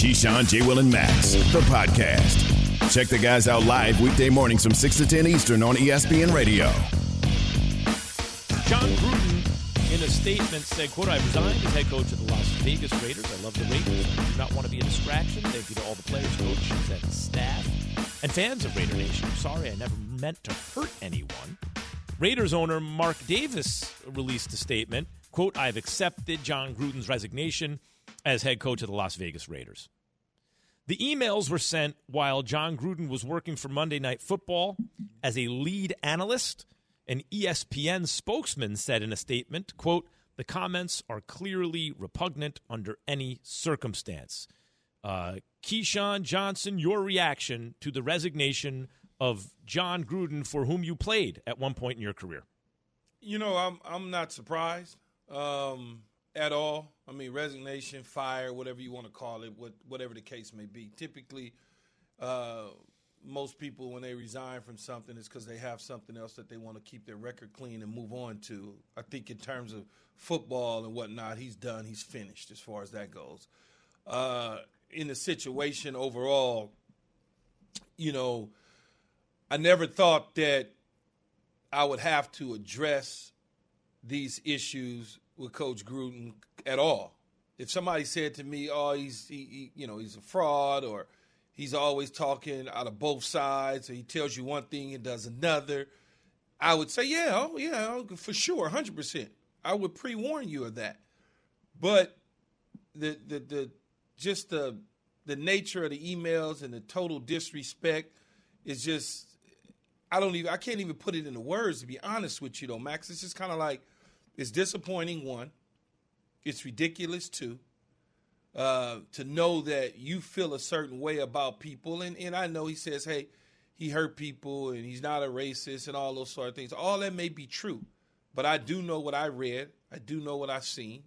Keyshawn, J. Will, and Max, the podcast. Check the guys out live weekday mornings from 6 to 10 Eastern on ESPN Radio. Jon Gruden, in a statement, said, quote, I resigned as head coach of the Las Vegas Raiders. I love the Raiders. I do not want to be a distraction. Thank you to all the players, coaches, and staff, and fans of Raider Nation. I'm sorry I never meant to hurt anyone. Raiders owner Mark Davis released a statement, quote, I've accepted Jon Gruden's resignation as head coach of the Las Vegas Raiders. The emails were sent while Jon Gruden was working for Monday Night Football as a lead analyst. An ESPN spokesman said in a statement, quote, the comments are clearly repugnant under any circumstance. Uh, Keyshawn Johnson, your reaction to the resignation of Jon Gruden, for whom you played at one point in your career? You know, I'm I'm not surprised um, at all. I mean, resignation, fire, whatever you want to call it, what, whatever the case may be. Typically, uh, most people when they resign from something is because they have something else that they want to keep their record clean and move on to. I think in terms of football and whatnot, he's done. He's finished as far as that goes. Uh, in the situation overall, you know, I never thought that I would have to address these issues with Coach Gruden at all. If somebody said to me, "Oh, he's he, he, you know he's a fraud," or he's always talking out of both sides, or he tells you one thing and does another, I would say, "Yeah, oh yeah, oh, for sure, hundred percent." I would pre warn you of that. But the the the just the the nature of the emails and the total disrespect is just I don't even I can't even put it into words to be honest with you though, Max. It's just kind of like it's disappointing. One, it's ridiculous. Two, uh, to know that you feel a certain way about people, and and I know he says, hey, he hurt people and he's not a racist and all those sort of things. All that may be true, but I do know what I read. I do know what I've seen,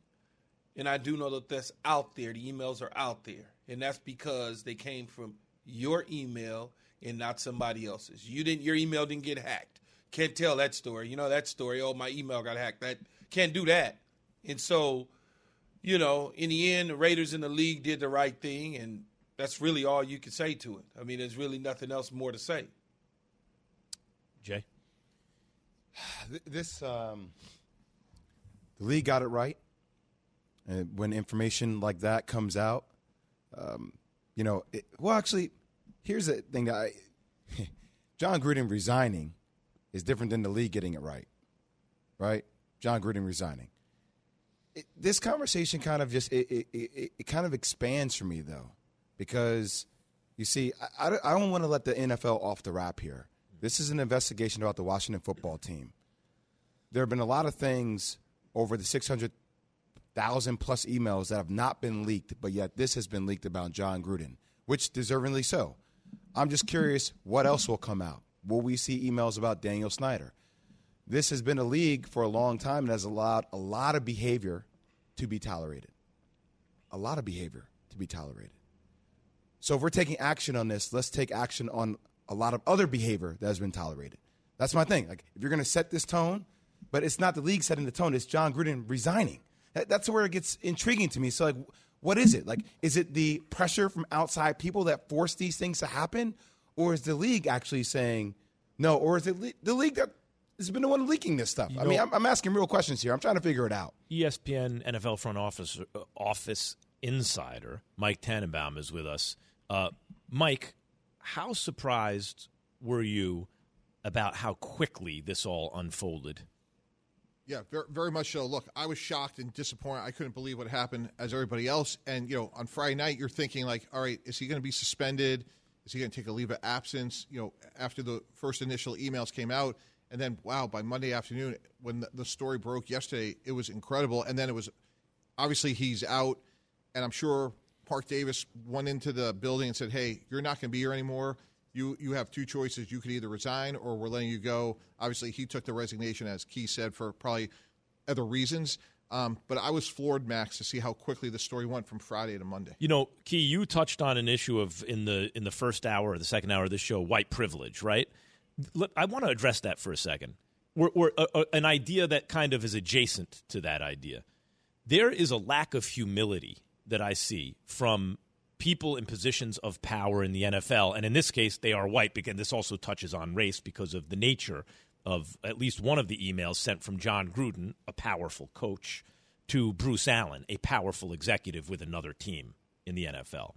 and I do know that that's out there. The emails are out there, and that's because they came from your email and not somebody else's. You didn't your email didn't get hacked. Can't tell that story. You know that story. Oh, my email got hacked. That can't do that. And so, you know, in the end, the Raiders in the league did the right thing, and that's really all you can say to it. I mean, there's really nothing else more to say. Jay, this um, the league got it right. And when information like that comes out, um, you know, it, well, actually, here's the thing that I, Jon Gruden resigning is different than the league getting it right, right? Jon Gruden resigning. It, this conversation kind of just it, it, it, it, kind of expands for me though, because you see, I, I, I don't want to let the NFL off the wrap here. This is an investigation about the Washington football team. There have been a lot of things over the 600,000 plus emails that have not been leaked, but yet this has been leaked about Jon Gruden, which deservingly so. I'm just curious what else will come out. Will we see emails about Daniel Snyder? This has been a league for a long time and has allowed a lot of behavior to be tolerated. A lot of behavior to be tolerated. So if we're taking action on this, let's take action on a lot of other behavior that has been tolerated. That's my thing. Like if you're going to set this tone, but it's not the league setting the tone, it's Jon Gruden resigning. That, that's where it gets intriguing to me. So like what is it? Like, is it the pressure from outside people that force these things to happen? Or is the league actually saying no? Or is it le- the league that has been the one leaking this stuff? You I mean, I'm, I'm, asking real questions here. I'm trying to figure it out. ESPN NFL front office uh, office insider Mike Tannenbaum is with us. Uh, Mike, how surprised were you about how quickly this all unfolded? Yeah, very, very much so. Look, I was shocked and disappointed. I couldn't believe what happened as everybody else. And, you know, on Friday night, you're thinking, like, all right, is he going to be suspended? Is he going to take a leave of absence? You know, after the first initial emails came out. And then, wow, by Monday afternoon, when the, the story broke yesterday, it was incredible. And then it was obviously he's out. And I'm sure Mark Davis went into the building and said, hey, you're not going to be here anymore you you have two choices. You could either resign or we're letting you go. Obviously, he took the resignation, as Key said, for probably other reasons. Um, but I was floored, Max, to see how quickly the story went from Friday to Monday. You know, Key, you touched on an issue of in the in the first hour or the second hour of this show, white privilege, right? I want to address that for a second. We're, we're uh, uh, an idea that kind of is adjacent to that idea. There is a lack of humility that I see from people in positions of power in the NFL, and in this case, they are white. Because this also touches on race because of the nature of at least one of the emails sent from Jon Gruden, a powerful coach, to Bruce Allen, a powerful executive with another team in the NFL.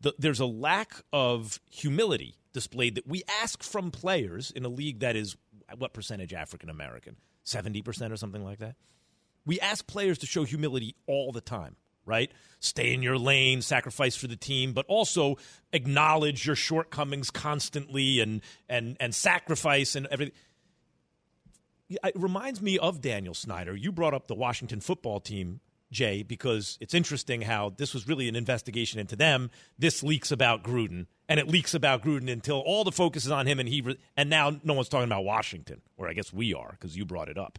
The, there's a lack of humility displayed that we ask from players in a league that is what percentage African American? 70% or something like that. We ask players to show humility all the time right? Stay in your lane, sacrifice for the team, but also acknowledge your shortcomings constantly and and and sacrifice and everything. It reminds me of Daniel Snyder. You brought up the Washington football team, Jay, because it's interesting how this was really an investigation into them. This leaks about Gruden, and it leaks about Gruden until all the focus is on him, and he re- and now no one's talking about Washington, or I guess we are because you brought it up.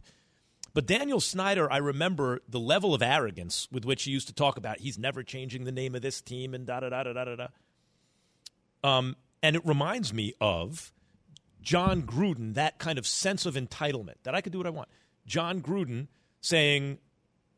But Daniel Snyder, I remember the level of arrogance with which he used to talk about he's never changing the name of this team and da da da da da da. Um, and it reminds me of Jon Gruden, that kind of sense of entitlement that I could do what I want. Jon Gruden saying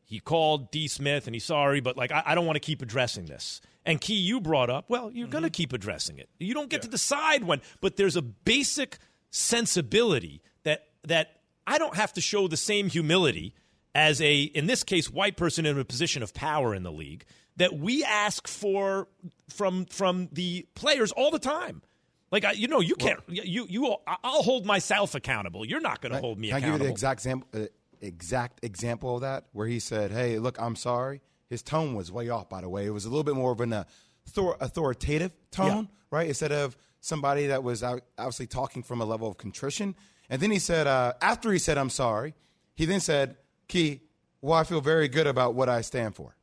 he called D. Smith and he's sorry, but like I, I don't want to keep addressing this. And Key, you brought up, well, you're mm-hmm. going to keep addressing it. You don't get yeah. to decide when, but there's a basic sensibility that that I don't have to show the same humility as a, in this case, white person in a position of power in the league that we ask for from from the players all the time. Like you know, you can't. Well, you you. I'll hold myself accountable. You're not going to hold me. Can accountable. I give you the exact example? Uh, exact example of that, where he said, "Hey, look, I'm sorry." His tone was way off. By the way, it was a little bit more of an author- authoritative tone, yeah. right? Instead of somebody that was obviously talking from a level of contrition. And then he said, uh, after he said, I'm sorry, he then said, Key, well, I feel very good about what I stand for.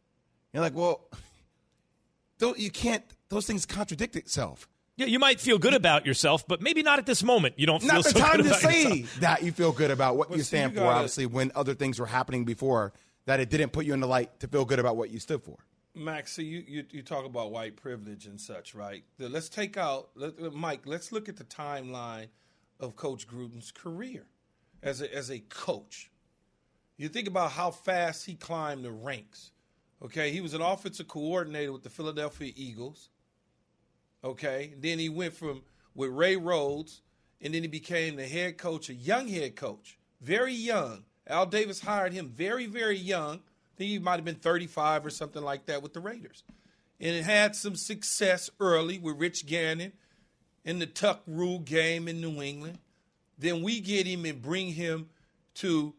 You're like, well, you can't, those things contradict itself. Yeah, you might feel good about yourself, but maybe not at this moment. You don't not feel the so time to say yourself. that you feel good about what well, you stand you for. Obviously, when other things were happening before, that it didn't put you in the light to feel good about what you stood for. Max, so you, you, you talk about white privilege and such, right? Let's take out, let, uh, Mike. Let's look at the timeline of Coach Gruden's career as a, as a coach. You think about how fast he climbed the ranks. Okay, he was an offensive coordinator with the Philadelphia Eagles. Okay, then he went from with Ray Rhodes, and then he became the head coach, a young head coach, very young. Al Davis hired him very, very young. I think he might have been 35 or something like that with the Raiders. And it had some success early with Rich Gannon in the tuck rule game in New England. Then we get him and bring him to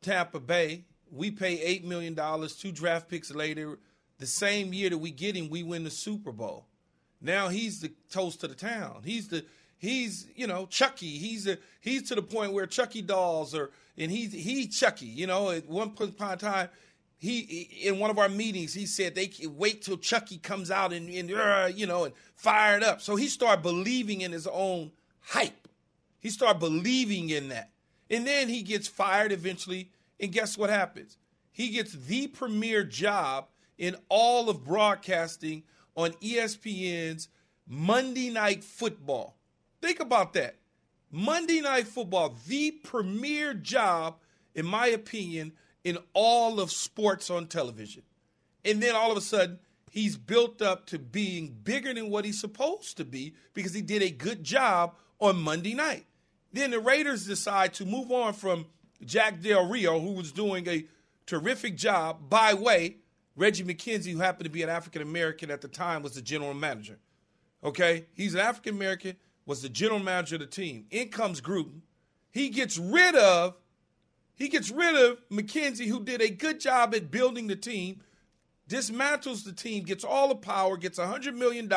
Tampa Bay. We pay $8 million, two draft picks later. The same year that we get him, we win the Super Bowl. Now he's the toast of the town. He's the he's you know Chucky. He's a, he's to the point where Chucky dolls are and he's he Chucky. You know at one point in time he in one of our meetings he said they wait till Chucky comes out and, and uh, you know and fired up. So he started believing in his own hype. He started believing in that, and then he gets fired eventually. And guess what happens? He gets the premier job in all of broadcasting on ESPN's Monday Night Football. Think about that. Monday Night Football, the premier job, in my opinion, in all of sports on television. And then all of a sudden, he's built up to being bigger than what he's supposed to be because he did a good job on Monday night. Then the Raiders decide to move on from Jack Del Rio, who was doing a terrific job. By way, Reggie McKenzie, who happened to be an African American at the time, was the general manager. Okay? He's an African American, was the general manager of the team. In comes Gruden. He gets rid of he gets rid of McKenzie, who did a good job at building the team, dismantles the team, gets all the power, gets $100 million.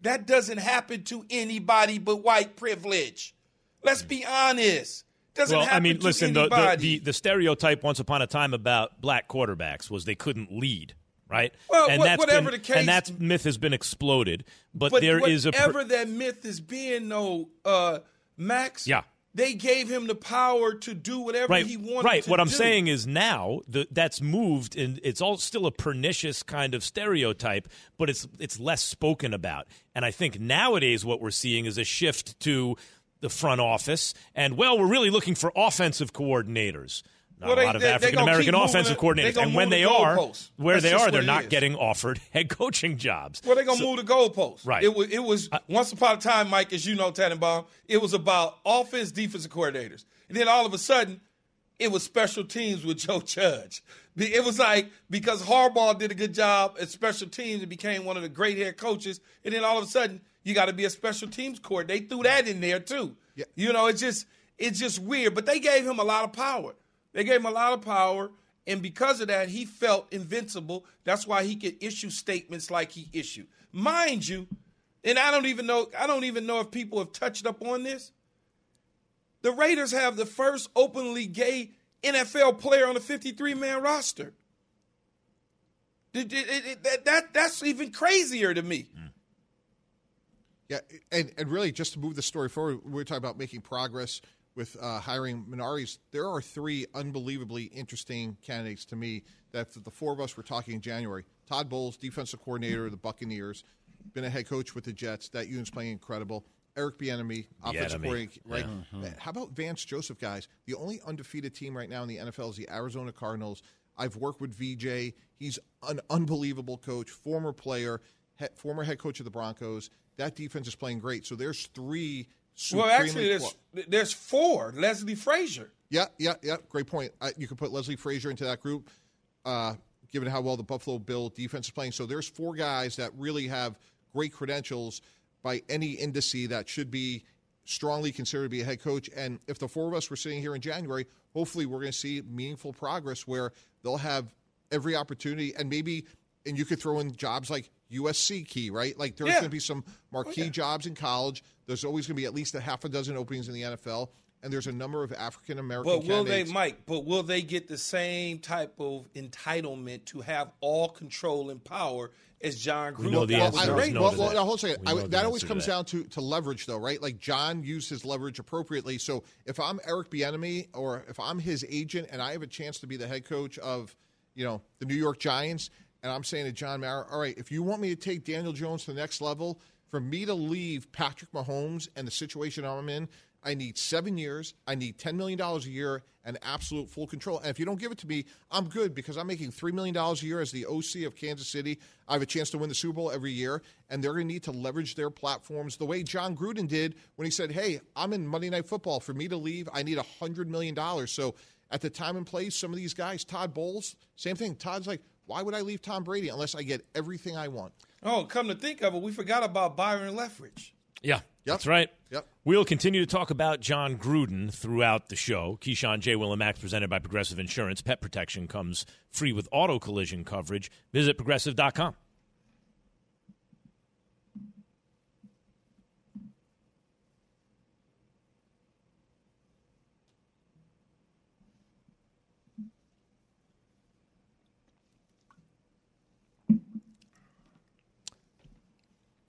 That doesn't happen to anybody but white privilege. Let's be honest. Doesn't well, I mean, listen, the, the, the, the, stereotype once upon a time about black quarterbacks was they couldn't lead, right? Well, and wh- whatever been, the case. And that myth has been exploded. But, but there is a. Whatever that myth is being, though, uh, Max. Yeah they gave him the power to do whatever right, he wanted right. what do. I'm saying is now the, that's moved, and it's all still a pernicious kind of stereotype, but it's it's less spoken about. And I think nowadays what we're seeing is a shift to the front office, and well, we're really looking for offensive coordinators. Not Well, a lot of they- they African American offensive coordinators. And when move they the are, goalposts. where That's they are, they're not is. getting offered head coaching jobs. Well, they're gonna move the goalposts. Right. It was. It was uh, once upon a time, Mike, as you know, Tannenbaum. It was about offense, defensive coordinators, and then all of a sudden, it was special teams with Joe Judge. It was like because Harbaugh did a good job at special teams and became one of the great head coaches, and then all of a sudden, you got to be a special teams coordinator. They threw that in there too. Yeah. You know, it's just it's just weird. But they gave him a lot of power. They gave him a lot of power. And because of that, he felt invincible. That's why he could issue statements like he issued. Mind you, and I don't even know I don't even know if people have touched up on this. The Raiders have the first openly gay NFL player on the 53 man roster. It- it- it- that, that, that's even crazier to me. Mm. Yeah, and, and really, just to move the story forward, we we're talking about making progress with uh, hiring Minari's. There are three unbelievably interesting candidates to me that the four of us were talking in January. Todd Bowles, defensive coordinator of the Buccaneers, been a head coach with the Jets. That unit's playing incredible. Eric Bieniemy, offensive coordinator, right? yeah. How about Vance Joseph, guys? The only undefeated team right now in the NFL is the Arizona Cardinals. I've worked with VJ. He's an unbelievable coach, former player, he, former head coach of the Broncos. That defense is playing great. So there's three. Well, actually, there's qual- there's four. Leslie Frazier. yeah, yeah, yeah. Great point. Uh, you could put Leslie Frazier into that group, uh, given how well the Buffalo Bill defense is playing. So there's four guys that really have great credentials by any indice that should be strongly considered to be a head coach. And if the four of us were sitting here in January, hopefully we're going to see meaningful progress where they'll have every opportunity and maybe, and you could throw in jobs like USC key, right? Like there's Yeah. going to be some marquee oh, jobs in college. There's always going to be at least a half a dozen openings in the NFL. And there's a number of African American But will they. Mike? But will they get the same type of entitlement to have all control and power as Jon Gruden? know the got answer. with I, the no well, to well, that. hold on a second. I- know that always answer to comes that. down to, to leverage, though, right? Like John used his leverage appropriately. So if I'm Eric Bieniemy or if I'm his agent and I have a chance to be the head coach of, you know, the New York Giants, and I'm saying to John Mara, all right, if you want me to take Daniel Jones to the next level, for me to leave Patrick Mahomes and the situation I'm in, I need seven years. I need $10 million a year and absolute full control. And if you don't give it to me, I'm good because I'm making $3 million a year as the OC of Kansas City. I have a chance to win the Super Bowl every year, and they're going to need to leverage their platforms the way Jon Gruden did when he said, Hey, I'm in Monday Night Football. For me to leave, I need $100 million. So at the time and place, some of these guys, Todd Bowles, same thing. Todd's like, Why would I leave Tom Brady unless I get everything I want? Oh, come to think of it, we forgot about Byron Leftwich. Yeah, that's right. Yep. We'll continue to talk about Jon Gruden throughout the show. Keyshawn J. Will and Max presented by Progressive Insurance. Pet protection comes free with auto collision coverage. Visit progressive.com.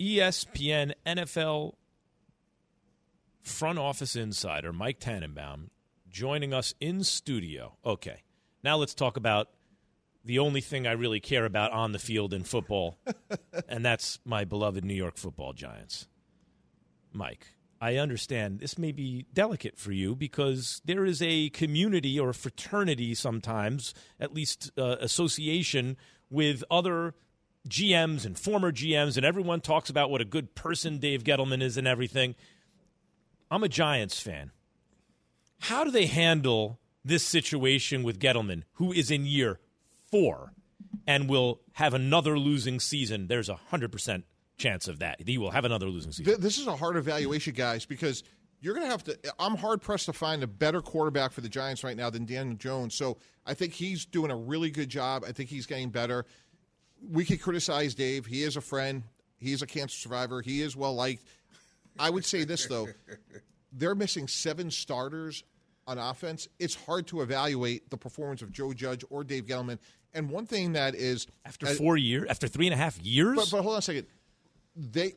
ESPN NFL front office insider Mike Tannenbaum joining us in studio. Okay, now let's talk about the only thing I really care about on the field in football, and that's my beloved New York football giants. Mike, I understand this may be delicate for you because there is a community or fraternity sometimes, at least uh, association with other GMs and former GMs, and everyone talks about what a good person Dave Gettleman is and everything. I'm a Giants fan. How do they handle this situation with Gettleman, who is in year four and will have another losing season? There's a 100% chance of that. He will have another losing season. This is a hard evaluation, guys, because you're going to have to. I'm hard pressed to find a better quarterback for the Giants right now than Daniel Jones. So I think he's doing a really good job. I think he's getting better. We could criticize Dave. He is a friend. He is a cancer survivor. He is well liked. I would say this though: they're missing seven starters on offense. It's hard to evaluate the performance of Joe Judge or Dave Gettleman. And one thing that is After uh, four years, after three and a half years, but, but hold on a second. They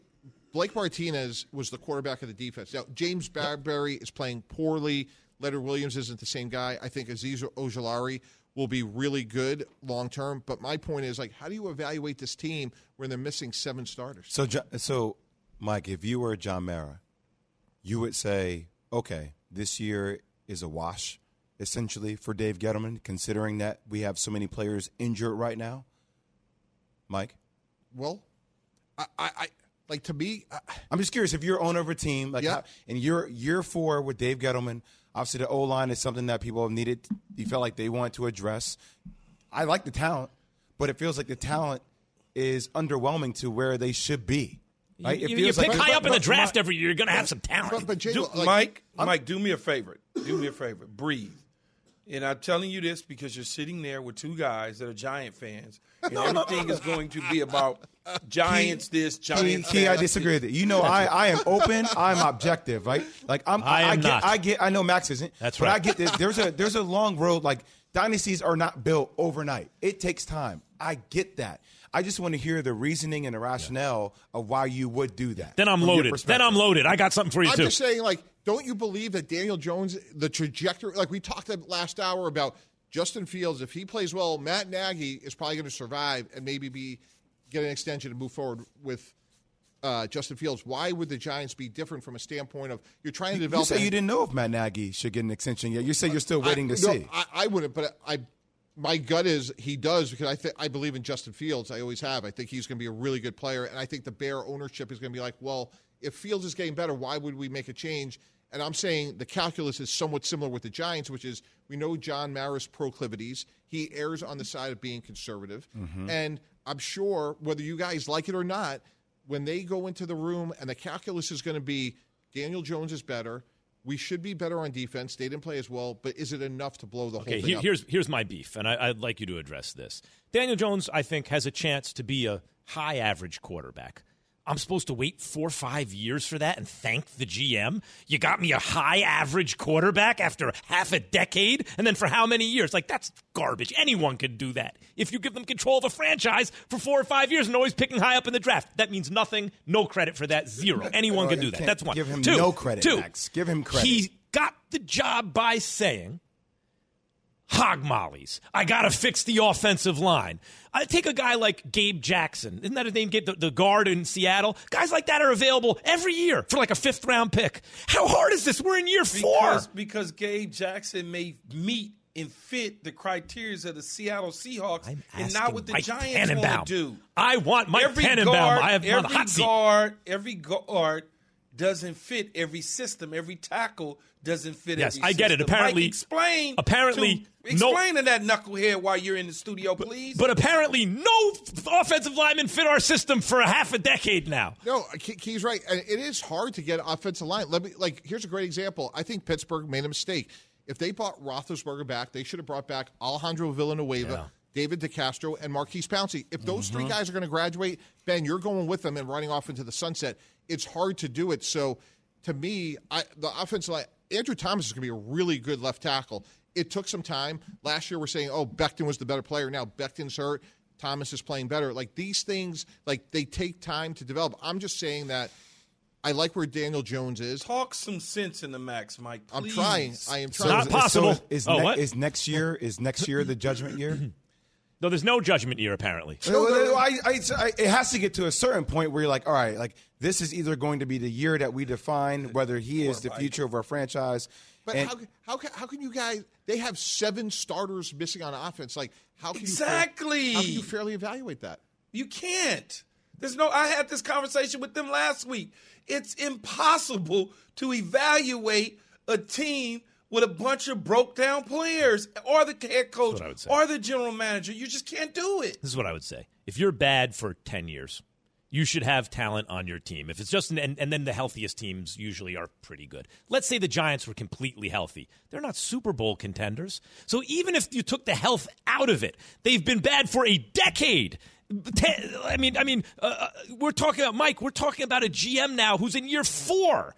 Blake Martinez was the quarterback of the defense. Now James Bradberry is playing poorly. Leonard Williams isn't the same guy. I think Azeez Ojulari will be really good long term. But my point is, like, how do you evaluate this team when they're missing seven starters? So, so Mike, if you were John Mara, you would say, okay, this year is a wash. essentially for Dave Gettleman, considering that we have so many players injured right now? Mike, Well, I, I, I like to me. I, I'm just curious if you're owner of a team, like, Yeah. how, and you're year four with Dave Gettleman. Obviously, the O line is something that people have needed. You felt like they wanted to address. I like the talent, but it feels like the talent is underwhelming to where they should be. Right? You, it you pick like high up in the draft but- every year. You're going to have some talent. but, but Jay, Do- like, Mike, Mike, do me a favor. Do me a favor. Breathe. And I'm telling you this because you're sitting there with two guys that are Giant fans, and everything is going to be about Giants this, Key, Giants Key, I that. disagree with it. You know, I, I am open. I'm objective, right? Like I'm. I am get, not. I get. I know Max isn't. That's but right. I get this. There's a there's a long road. Like dynasties are not built overnight. It takes time. I get that. I just want to hear the reasoning and the rationale of why you would do that. then I'm loaded. Then. I'm loaded. I got something for you too. I'm just saying, like, don't you believe that Daniel Jones, the trajectory, like we talked about last hour about Justin Fields, if he plays well, Matt Nagy is probably going to survive and maybe be get an extension and move forward with uh, Justin Fields. Why would the Giants be different from a standpoint of you're trying to develop? You say you didn't know if Matt Nagy should get an extension yet. You say you're still waiting I, to no, see. I, I wouldn't, but I, my gut is he does because I think I believe in Justin Fields. I always have. I think he's going to be a really good player, and I think the Bear ownership is going to be like, well, if Fields is getting better, why would we make a change? And I'm saying the calculus is somewhat similar with the Giants, which is we know John Mara's proclivities. He errs on the side of being conservative, and I'm sure whether you guys like it or not, when they go into the room and the calculus is going to be Daniel Jones is better. We should be better on defense. They didn't play as well, but is it enough to blow the Okay, whole thing here, here's here's my beef, and I, I'd like you to address this. Daniel Jones, I think, has a chance to be a high average quarterback. I'm supposed to wait four or five years for that and thank the GM. You got me a high average quarterback after half a decade, and then for how many years? Like that's garbage. Anyone could do that if you give them control of a franchise for four or five years and always picking high up in the draft. That means nothing. No credit for that. Zero. Anyone can do that. That's one. give him Two, no credit, two, Max. Give him credit. He got the job by saying hog mollies. I got to fix the offensive line. I take a guy like Gabe Jackson. Isn't that his name? Gabe, the, the guard in Seattle. Guys like that are available every year for like a fifth round pick. How hard is this? We're in year four. Because, because Gabe Jackson may meet and fit the criteria of the Seattle Seahawks and not what the Mike Giants want to do. I want Mike every Tannenbaum. guard, I have every hot seat. guard, every guard doesn't fit every system. Every tackle doesn't fit. Yes, every I get it. Apparently- Mike, explain. apparently to, no- explain to that knucklehead while you're in the studio, please. But apparently, no offensive lineman fit our system for a half a decade now. No, Key- Key's right, it is hard to get offensive line. Let me like. Here's a great example. I think Pittsburgh made a mistake. If they bought Roethlisberger back, they should have brought back Alejandro Villanueva, Yeah. David DeCastro, and Maurkice Pouncey. If those three Mm-hmm. guys are going to graduate, Ben, you're going with them and running off into the sunset. It's hard to do it. So, to me, I, the offensive line, Andrew Thomas is going to be a really good left tackle. It took some time. Last year, we're saying, oh, Becton was the better player. Now Becton's hurt. Thomas is playing better. Like these things, like they take time to develop. I'm just saying that I like where Daniel Jones is. Talk some sense in the max, Mike. I'm trying. I am So trying. Not is- possible. So is, is, Oh, ne- what? is next year is next year the judgment year? No, there's no judgment year apparently. Well, well, I, I, I, it has to get to a certain point where you're like, all right, like this is either going to be the year that we define whether he is the future of our franchise. But and- how, how can how can you guys? They have seven starters missing on offense. Like how can Exactly. you how can you fairly evaluate that? You can't. There's no. I had this conversation with them last week. It's impossible to evaluate a team with a bunch of broke down players, or the head coach, what I would say. or the general manager. You just can't do it. This is what I would say. If you're bad for 10 years, you should have talent on your team. If it's just, an, and, and then the healthiest teams usually are pretty good. Let's say the Giants were completely healthy. They're not Super Bowl contenders. So even if you took the health out of it, they've been bad for a decade. I mean, I mean, uh, uh, we're talking about Mike. We're talking about a GM now who's in year four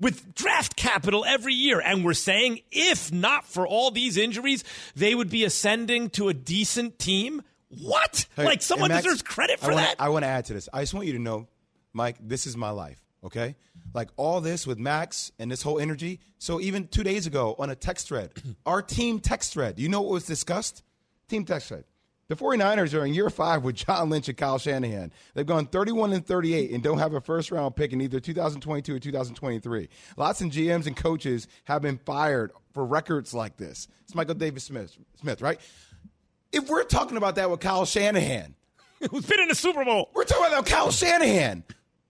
with draft capital every year, and we're saying if not for all these injuries, they would be ascending to a decent team. What? Hey, like someone Max, deserves credit for I wanna, that? I want to add to this. I just want you to know, Mike, this is my life. Okay, like all this with Max and this whole energy. So even two days ago on a text thread, our team text thread, you know what was discussed? Team text thread. The 49ers are in year five with John Lynch and Kyle Shanahan. They've gone 31 and 38 and don't have a first round pick in either 2022 or 2023. Lots of GMs and coaches have been fired for records like this. It's Michael Davis Smith, Smith, right? If we're talking about that with Kyle Shanahan, Who's been in the Super Bowl? we're talking about that with Kyle Shanahan.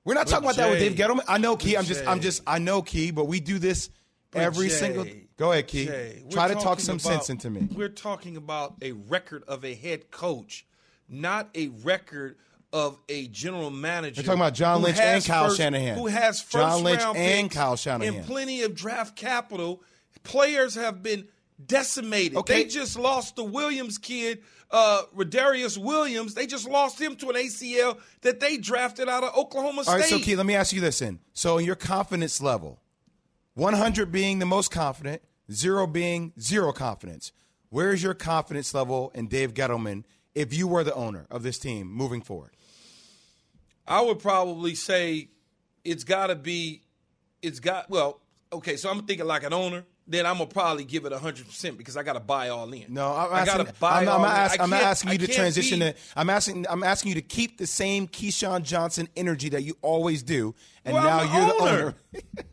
We're not talking about that with Jay. Dave Gettleman. I know Key. I'm just, I'm just, I know Key, but we do this every Jay, single. Go ahead, Key. Jay, Try to talk some about- sense into me. We're talking about a record of a head coach, not a record of a general manager. We're talking about John Lynch and Kyle first- Shanahan. Who has first John Lynch round and picks Kyle Shanahan. and plenty of draft capital. Players have been decimated. Okay. They just lost the Williams kid, uh, Rodarius Williams. They just lost him to an ACL that they drafted out of Oklahoma State. All right, so Key, let me ask you this then. So, in your confidence level, 100 being the most confident, zero being zero confidence, where is your confidence level in Dave Gettleman if you were the owner of this team moving forward? I would probably say it's got to be, it's got, well, okay, so I'm thinking like an owner. Then I'm gonna probably give it 100 percent because I got to buy all in. No, I'm I gotta buy I'm, all I'm, in. ask- I'm asking you to transition be- to. I'm asking. I'm asking you to keep the same Keyshawn Johnson energy that you always do, and Well, now I'm you're the owner.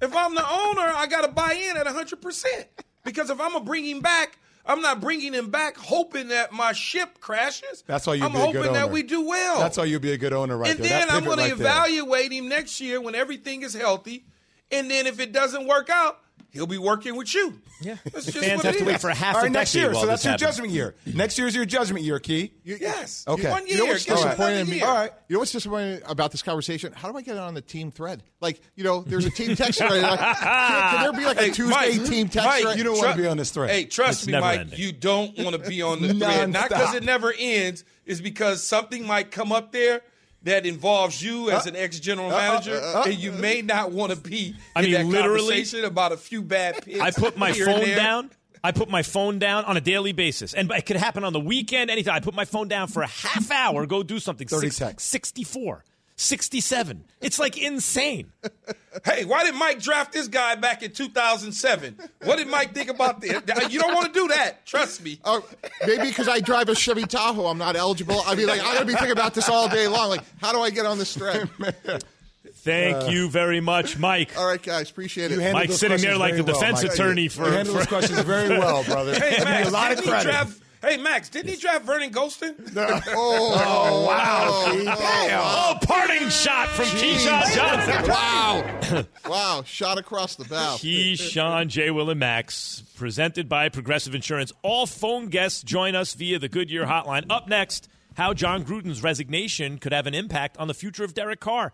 if I'm the owner, I got to buy in at 100 percent because if I'm gonna bring him back, I'm not bringing him back hoping that my ship crashes. That's why you'd I'm be a hoping that we do well. That's why you'd be a good owner, right there. and there. then I'm going to right there. evaluate him next year when everything is healthy. And then if it doesn't work out, he'll be working with you. Yeah. That's The just fans what have it to wait is. for a half All a next year. So that's your happens. judgment year. Next year's your judgment year, Key. Yes. Okay. One year. You know what's Give disappointing me? All right. You know what's disappointing about this conversation? How do I get it on the team thread? Like, you know, there's a team text thread. Like, can, can there be like a Hey, Tuesday Mike, team text Mike, thread? you don't Tru- want to be on this thread. Hey, trust It's me, Mike. ending. You don't want to be on the thread. Not because it never ends. Is because something might come up there that involves you as uh, an ex general uh, uh, manager, and you may not want to be I in mean, that literally- conversation about a few bad picks. I put my phone down. I put my phone down on a daily basis. And it could happen on the weekend, anytime. I put my phone down for a half hour, go do something. 30 Six- texts. 64, 67. It's like insane. Hey, why did Mike draft this guy back in 2007? What did Mike think about this? You don't want to do that. Trust me. Oh, maybe because I drive a Chevy Tahoe, I'm not eligible. I mean, like, I'm gonna be thinking about this all day long. Like, how do I get on this thread? Thank uh, you very much, Mike. All right, guys, appreciate it. You handled Mike's sitting there like very the well, defense Mike. attorney You for- handled for- those questions very well, brother. Hey, I give Max, a lot of didn't he credit. draft? Hey, Max, didn't he draft Vernon Gholston? Oh, oh, wow, shot from Keyshawn Johnson. wow, wow, shot across the bow. Keyshawn, J. Will, and Max, presented by Progressive Insurance. All phone guests join us via the Goodyear hotline. Up next, how Jon Gruden's resignation could have an impact on the future of Derek Carr.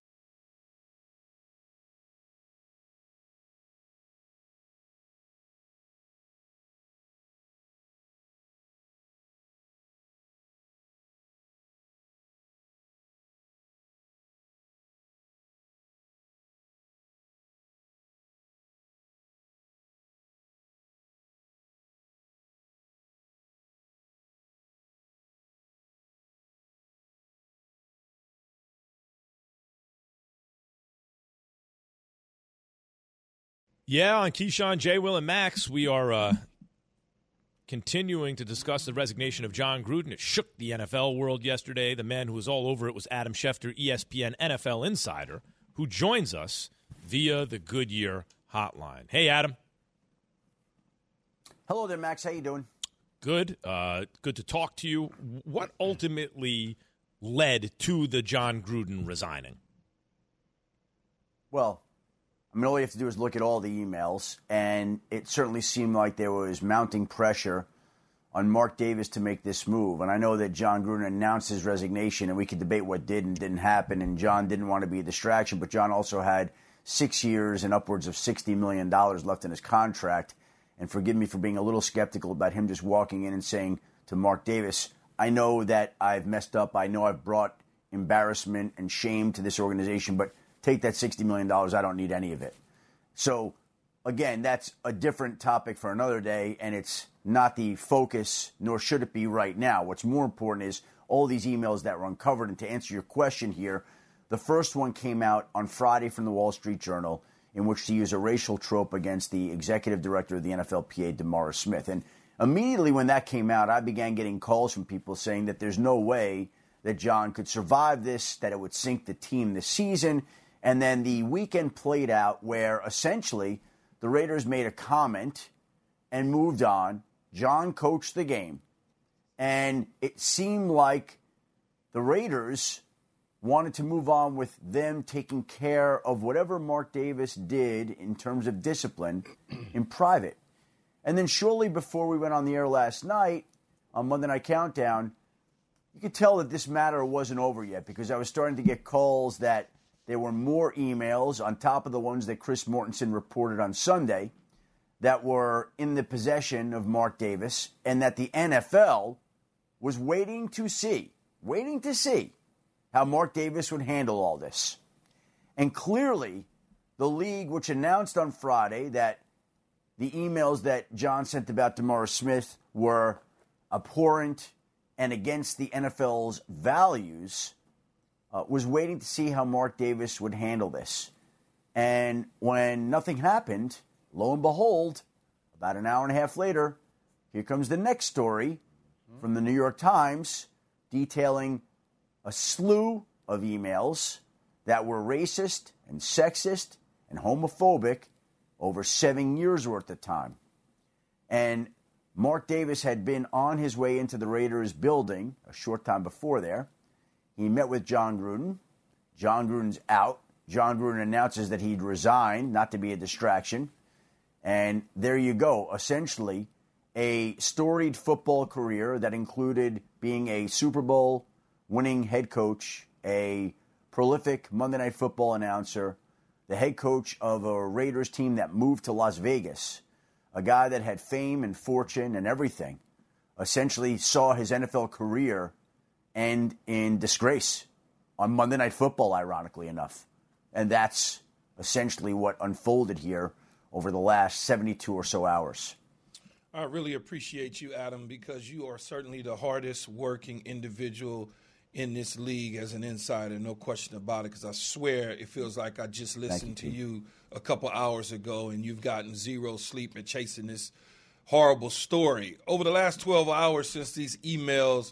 Yeah, on Keyshawn, J. Will, and Max, we are uh, continuing to discuss the resignation of Jon Gruden. It shook the NFL world yesterday. The man who was all over it was Adam Schefter, ESPN NFL insider, who joins us via the Goodyear hotline. Hey, Adam. Hello there, Max. How you doing? Good. Uh, good to talk to you. What ultimately led to the Jon Gruden resigning? Well, I mean, all you have to do is look at all the emails, and it certainly seemed like there was mounting pressure on Mark Davis to make this move. And I know that Jon Gruden announced his resignation, and we could debate what did and didn't happen. And John didn't want to be a distraction, but John also had six years and upwards of $60 million left in his contract. And forgive me for being a little skeptical about him just walking in and saying to Mark Davis, I know that I've messed up. I know I've brought embarrassment and shame to this organization, but take that $60 million. I don't need any of it. So, again, that's a different topic for another day, and it's not the focus, nor should it be right now. What's more important is all these emails that were uncovered. And to answer your question here, the first one came out on Friday from the Wall Street Journal, in which to use a racial trope against the executive director of the NFLPA, DeMaurice Smith. And immediately when that came out, I began getting calls from people saying that there's no way that John could survive this, that it would sink the team this season. And then the weekend played out where essentially the Raiders made a comment and moved on. John coached the game. And it seemed like the Raiders wanted to move on with them taking care of whatever Mark Davis did in terms of discipline in private. And then shortly before we went on the air last night on Monday Night Countdown, you could tell that this matter wasn't over yet because I was starting to get calls that there were more emails on top of the ones that Chris Mortensen reported on Sunday that were in the possession of Mark Davis, and that the NFL was waiting to see, waiting to see how Mark Davis would handle all this. And clearly, the league, which announced on Friday that the emails that John sent about DeMaurice Smith were abhorrent and against the NFL's values, uh, was waiting to see how Mark Davis would handle this. And when nothing happened, lo and behold, about an hour and a half later, here comes the next story from the New York Times detailing a slew of emails that were racist and sexist and homophobic over seven years worth of time. And Mark Davis had been on his way into the Raiders building a short time before there. He met with Jon Gruden. Jon Gruden's out. Jon Gruden announces that he'd resign, not to be a distraction. And there you go. Essentially, a storied football career that included being a Super Bowl winning head coach, a prolific Monday Night Football announcer, the head coach of a Raiders team that moved to Las Vegas, a guy that had fame and fortune and everything, essentially saw his NFL career end in disgrace on Monday Night Football, ironically enough. And that's essentially what unfolded here over the last 72 or so hours. I really appreciate you, Adam, because you are certainly the hardest working individual in this league as an insider, no question about it. Because I swear it feels like I just listened you, to you a couple hours ago, and you've gotten zero sleep and chasing this horrible story. Over the last 12 hours since these emails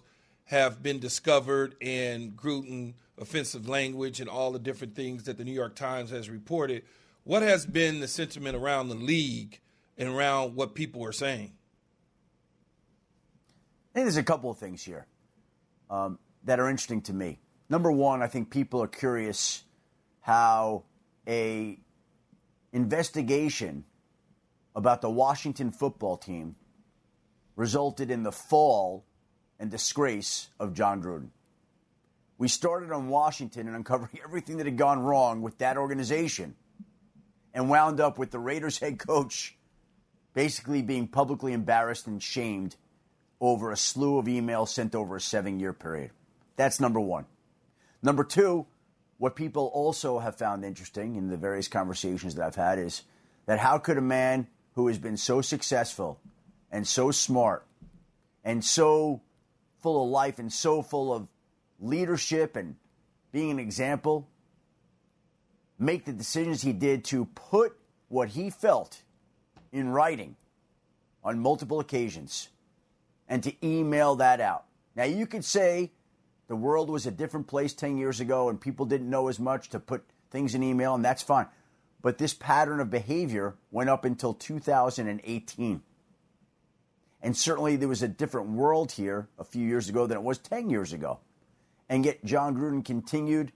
have been discovered and Gruden offensive language and all the different things that the New York Times has reported, what has been the sentiment around the league and around what people are saying? I think there's a couple of things here um, that are interesting to me. Number one, I think people are curious how a investigation about the Washington football team resulted in the fall and disgrace of Jon Gruden. We started on Washington and uncovering everything that had gone wrong with that organization and wound up with the Raiders head coach basically being publicly embarrassed and shamed over a slew of emails sent over a seven year period. That's number one. Number two, what people also have found interesting in the various conversations that I've had is that how could a man who has been so successful and so smart and so full of life and so full of leadership and being an example make the decisions he did to put what he felt in writing on multiple occasions and to email that out. Now, you could say the world was a different place 10 years ago and people didn't know as much to put things in email, and that's fine. But this pattern of behavior went up until 2018. And certainly there was a different world here a few years ago than it was 10 years ago. And yet Jon Gruden continued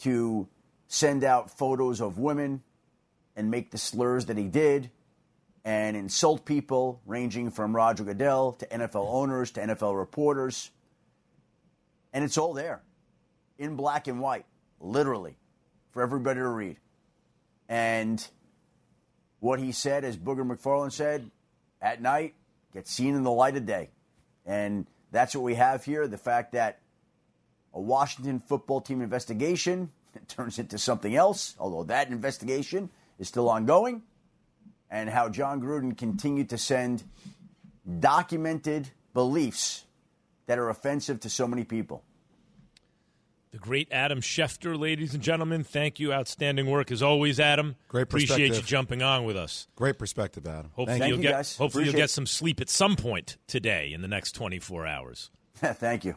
to send out photos of women and make the slurs that he did and insult people, ranging from Roger Goodell to NFL owners to NFL reporters. And it's all there in black and white, literally, for everybody to read. And what he said, as Booger McFarland said, at night, gets seen in the light of day. And that's what we have here the fact that a Washington football team investigation turns into something else, although that investigation is still ongoing, and how Jon Gruden continued to send documented beliefs that are offensive to so many people. The great Adam Schefter, ladies and gentlemen. Thank you. Outstanding work as always, Adam. Great Appreciate you jumping on with us. Great perspective, Adam. Hopefully Thank you'll you, get guys. hopefully you'll get some sleep at some point today in the next 24 hours. Thank you.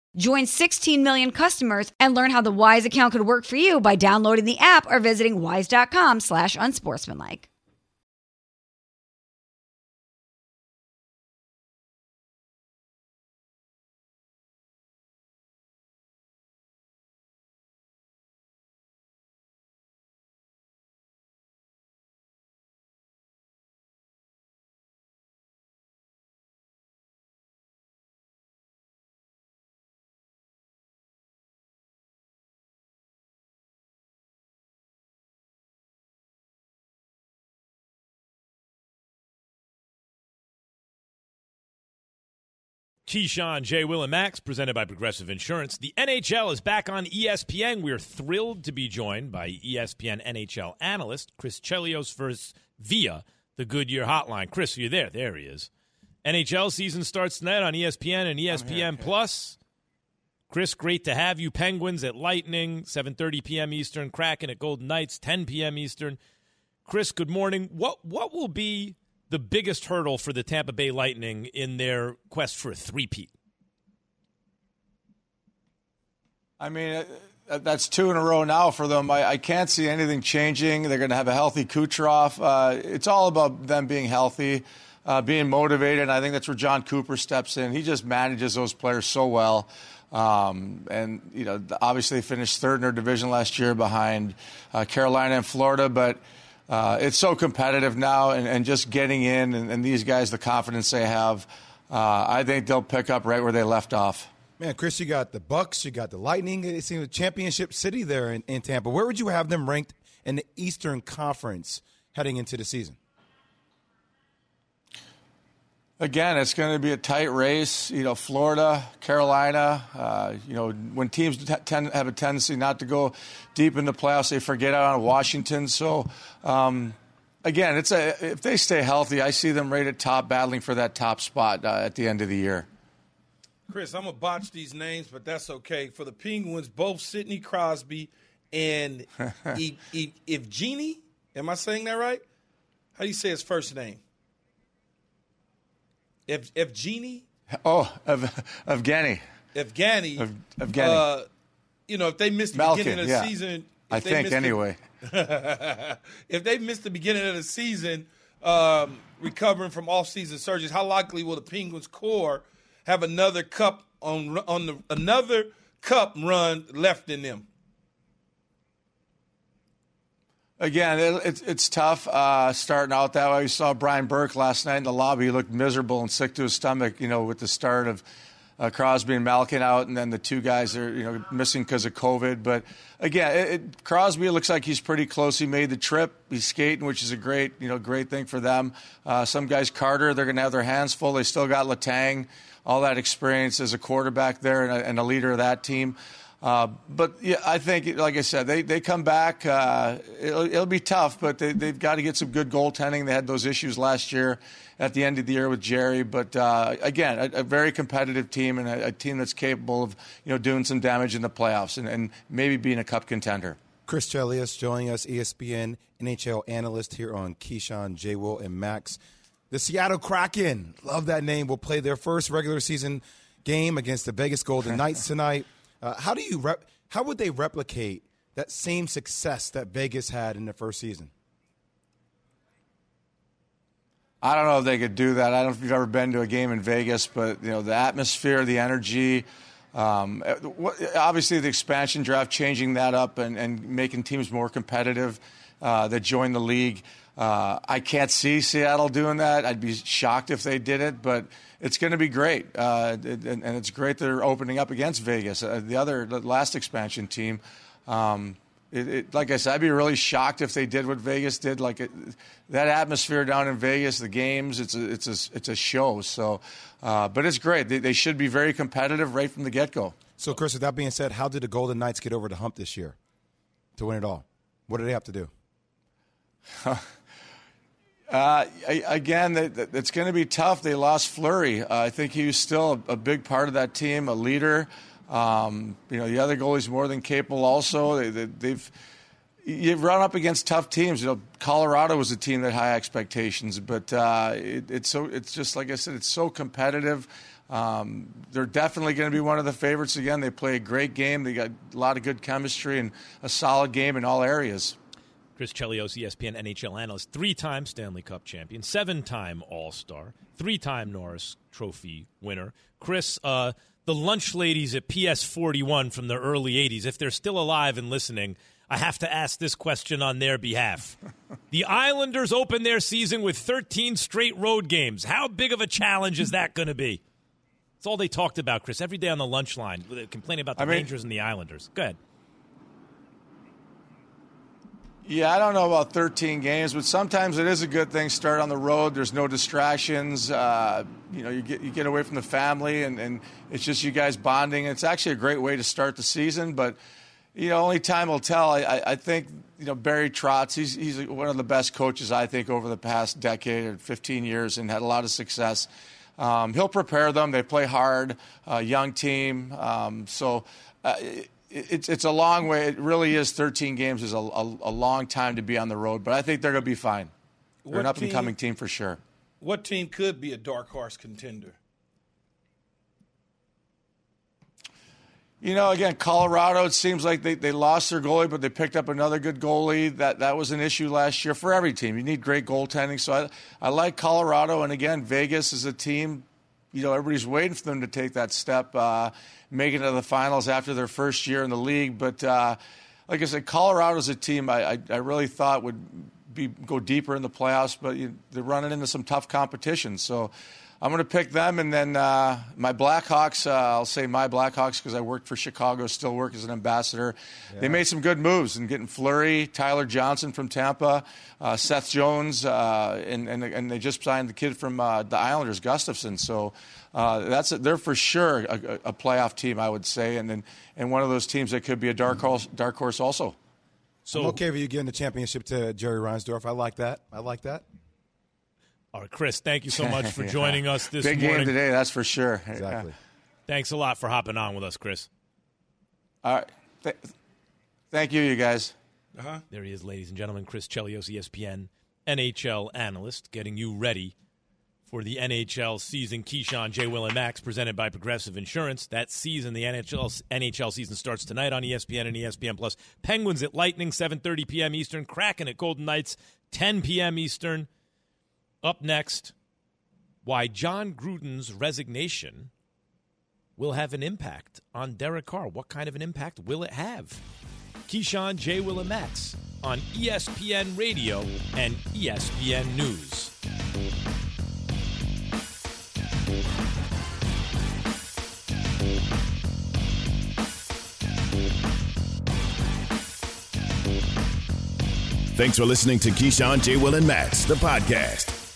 Join 16 million customers and learn how the Wise account could work for you by downloading the app or visiting wise.com slash unsportsmanlike. Keyshawn, Jay, Will, and Max, presented by Progressive Insurance. The NHL is back on ESPN. We're thrilled to be joined by ESPN NHL analyst Chris Chelios first via the Goodyear Hotline. Chris, are you there? There he is. NHL season starts tonight on ESPN and ESPN Plus. Chris, great to have you. Penguins at Lightning, 7:30 p.m. Eastern. Kraken at Golden Knights, 10 p.m. Eastern. Chris, good morning. What what will be the biggest hurdle for the Tampa Bay Lightning in their quest for a three-peat? I mean, uh, that's two in a row now for them. I, I can't see anything changing. They're going to have a healthy Kucherov. Uh, it's all about them being healthy, uh, being motivated. And I think that's where Jon Cooper steps in. He just manages those players so well. Um, and you know, obviously they finished third in their division last year behind uh, Carolina and Florida, but uh, it's so competitive now, and, and just getting in, and, and, these guys, the confidence they have, uh, I think they'll pick up right where they left off. Man, Chris, you got the Bucks, you got the Lightning. It seems a championship city there in, in Tampa. Where would you have them ranked in the Eastern Conference heading into the season? Again, it's going to be a tight race. You know, Florida, Carolina. Uh, you know, when teams t- tend have a tendency not to go deep in the playoffs, they forget out on Washington. So, um, again, it's a if they stay healthy, I see them right at top, battling for that top spot uh, at the end of the year. Chris, I'm gonna botch these names, but that's okay. For the Penguins, both Sidney Crosby and e- e- Evgeny. Am I saying that right? How do you say his first name? Ev- Evgeny? Oh, Ev- Evgeny. Evgeny. Ev- Evgeny. Uh, you know, if they missed the Malkin, beginning of the yeah. season, I if think missed the- anyway. if they missed the beginning of the season, um, recovering from off-season surgeries, how likely will the Penguins core have another cup on on the another cup run left in them? Again, it, it's it's tough uh, starting out that way. We saw Brian Burke last night in the lobby. He looked miserable and sick to his stomach. You know, with the start of uh, Crosby and Malkin out, and then the two guys are you know missing because of COVID. But again, it, it, Crosby looks like he's pretty close. He made the trip. He's skating, which is a great you know great thing for them. Uh, some guys, Carter, they're going to have their hands full. They still got Letang, all that experience as a quarterback there and a, and a leader of that team. Uh, but yeah, I think, like I said, they, they come back. Uh, it'll, it'll, be tough, but they, they've got to get some good goaltending. They had those issues last year at the end of the year with Jarry. But uh, again, a, a, very competitive team and a, a, team that's capable of you know doing some damage in the playoffs and, and maybe being a cup contender. Chris Chelios joining us, ESPN NHL analyst here on Keyshawn, J. Will, and Max. The Seattle Kraken, love that name, will play their first regular season game against the Vegas Golden Knights tonight. Uh, how do you rep- how would they replicate that same success that Vegas had in the first season? I don't know if they could do that. I don't know if you've ever been to a game in Vegas, but you know the atmosphere, the energy. Um, obviously, the expansion draft changing that up and, and making teams more competitive uh, that join the league. Uh, I can't see Seattle doing that. I'd be shocked if they did it, but it's going to be great. Uh, and, and, it's great they're opening up against Vegas, uh, the other the last expansion team. Um, it, it, like I said, I'd be really shocked if they did what Vegas did. Like it, that atmosphere down in Vegas, the games, it's a, it's a, it's a show. So, uh, but it's great. They, they should be very competitive right from the get go. So, Chris, with that being said, how did the Golden Knights get over the hump this year to win it all? What do they have to do? Uh, again, it's going to be tough. They lost Fleury. Uh, I think he was still a, big part of that team, a leader. Um, you know, the other goalie's more than capable. Also, they, have they, you run up against tough teams. You know, Colorado was a team that had high expectations, but uh, it, it's so it's just like I said, it's so competitive. Um, they're definitely going to be one of the favorites again. They play a great game. They got a lot of good chemistry and a solid game in all areas. Chris Chelios, ESPN NHL analyst, three time Stanley Cup champion, seven time All Star, three time Norris Trophy winner. Chris, uh, the lunch ladies at PS 41 from the early 80s, if they're still alive and listening, I have to ask this question on their behalf. the Islanders open their season with 13 straight road games. How big of a challenge is that going to be? It's all they talked about, Chris, every day on the lunch line, complaining about the I mean, Rangers and the Islanders. Go ahead. Yeah, I don't know about 13 games, but sometimes it is a good thing. Start on the road. There's no distractions. Uh, you know, you get you get away from the family, and, and it's just you guys bonding. It's actually a great way to start the season. But you know, only time will tell. I, I think you know Barry Trotz. He's he's one of the best coaches I think over the past decade or 15 years, and had a lot of success. Um, he'll prepare them. They play hard. Uh, young team. Um, so. Uh, it's it's a long way. It really is. 13 games is a, a, a long time to be on the road, but I think they're going to be fine. They're What an up and team- coming team for sure. What team could be a dark horse contender? You know, again, Colorado. It seems like they, they lost their goalie, but they picked up another good goalie. That that was an issue last year for every team. You need great goaltending. So I I like Colorado, and again, Vegas is a team you know, everybody's waiting for them to take that step, uh, make it to the finals after their first year in the league. But uh, like I said, Colorado's a team I, I, I really thought would be go deeper in the playoffs, but you, they're running into some tough competition. So I'm going to pick them, and then uh, my Blackhawks. Uh, I'll say my Blackhawks because I worked for Chicago, still work as an ambassador. Yeah. They made some good moves and getting Fleury, Tyler Johnson from Tampa, uh, Seth Jones, uh, and, and and they just signed the kid from uh, the Islanders, Gustafson. So. Uh, that's a, they're for sure a, a, playoff team, I would say, and then and one of those teams that could be a dark horse, dark horse also. So I'm okay with you giving the championship to Jerry Reinsdorf. I like that. I like that. All right, Chris, thank you so much for joining us this Big morning. game today, that's for sure. Exactly. Thanks a lot for hopping on with us, Chris. All right. Th- thank you, you guys. Uh-huh. There he is, ladies and gentlemen. Chris Chelios, ESPN NHL analyst, getting you ready for the NHL season. Keyshawn, J. Will, and Max, presented by Progressive Insurance. That season, the NHL NHL season starts tonight on ESPN and ESPN Plus. Penguins at Lightning, 7:30 p.m. Eastern. Kraken at Golden Knights, 10 p.m. Eastern. Up next, why Jon Gruden's resignation will have an impact on Derek Carr. What kind of an impact will it have? Keyshawn, J. Will, and Max on ESPN Radio and ESPN News. Thanks for listening to Keyshawn, J. Will, and Max, the podcast.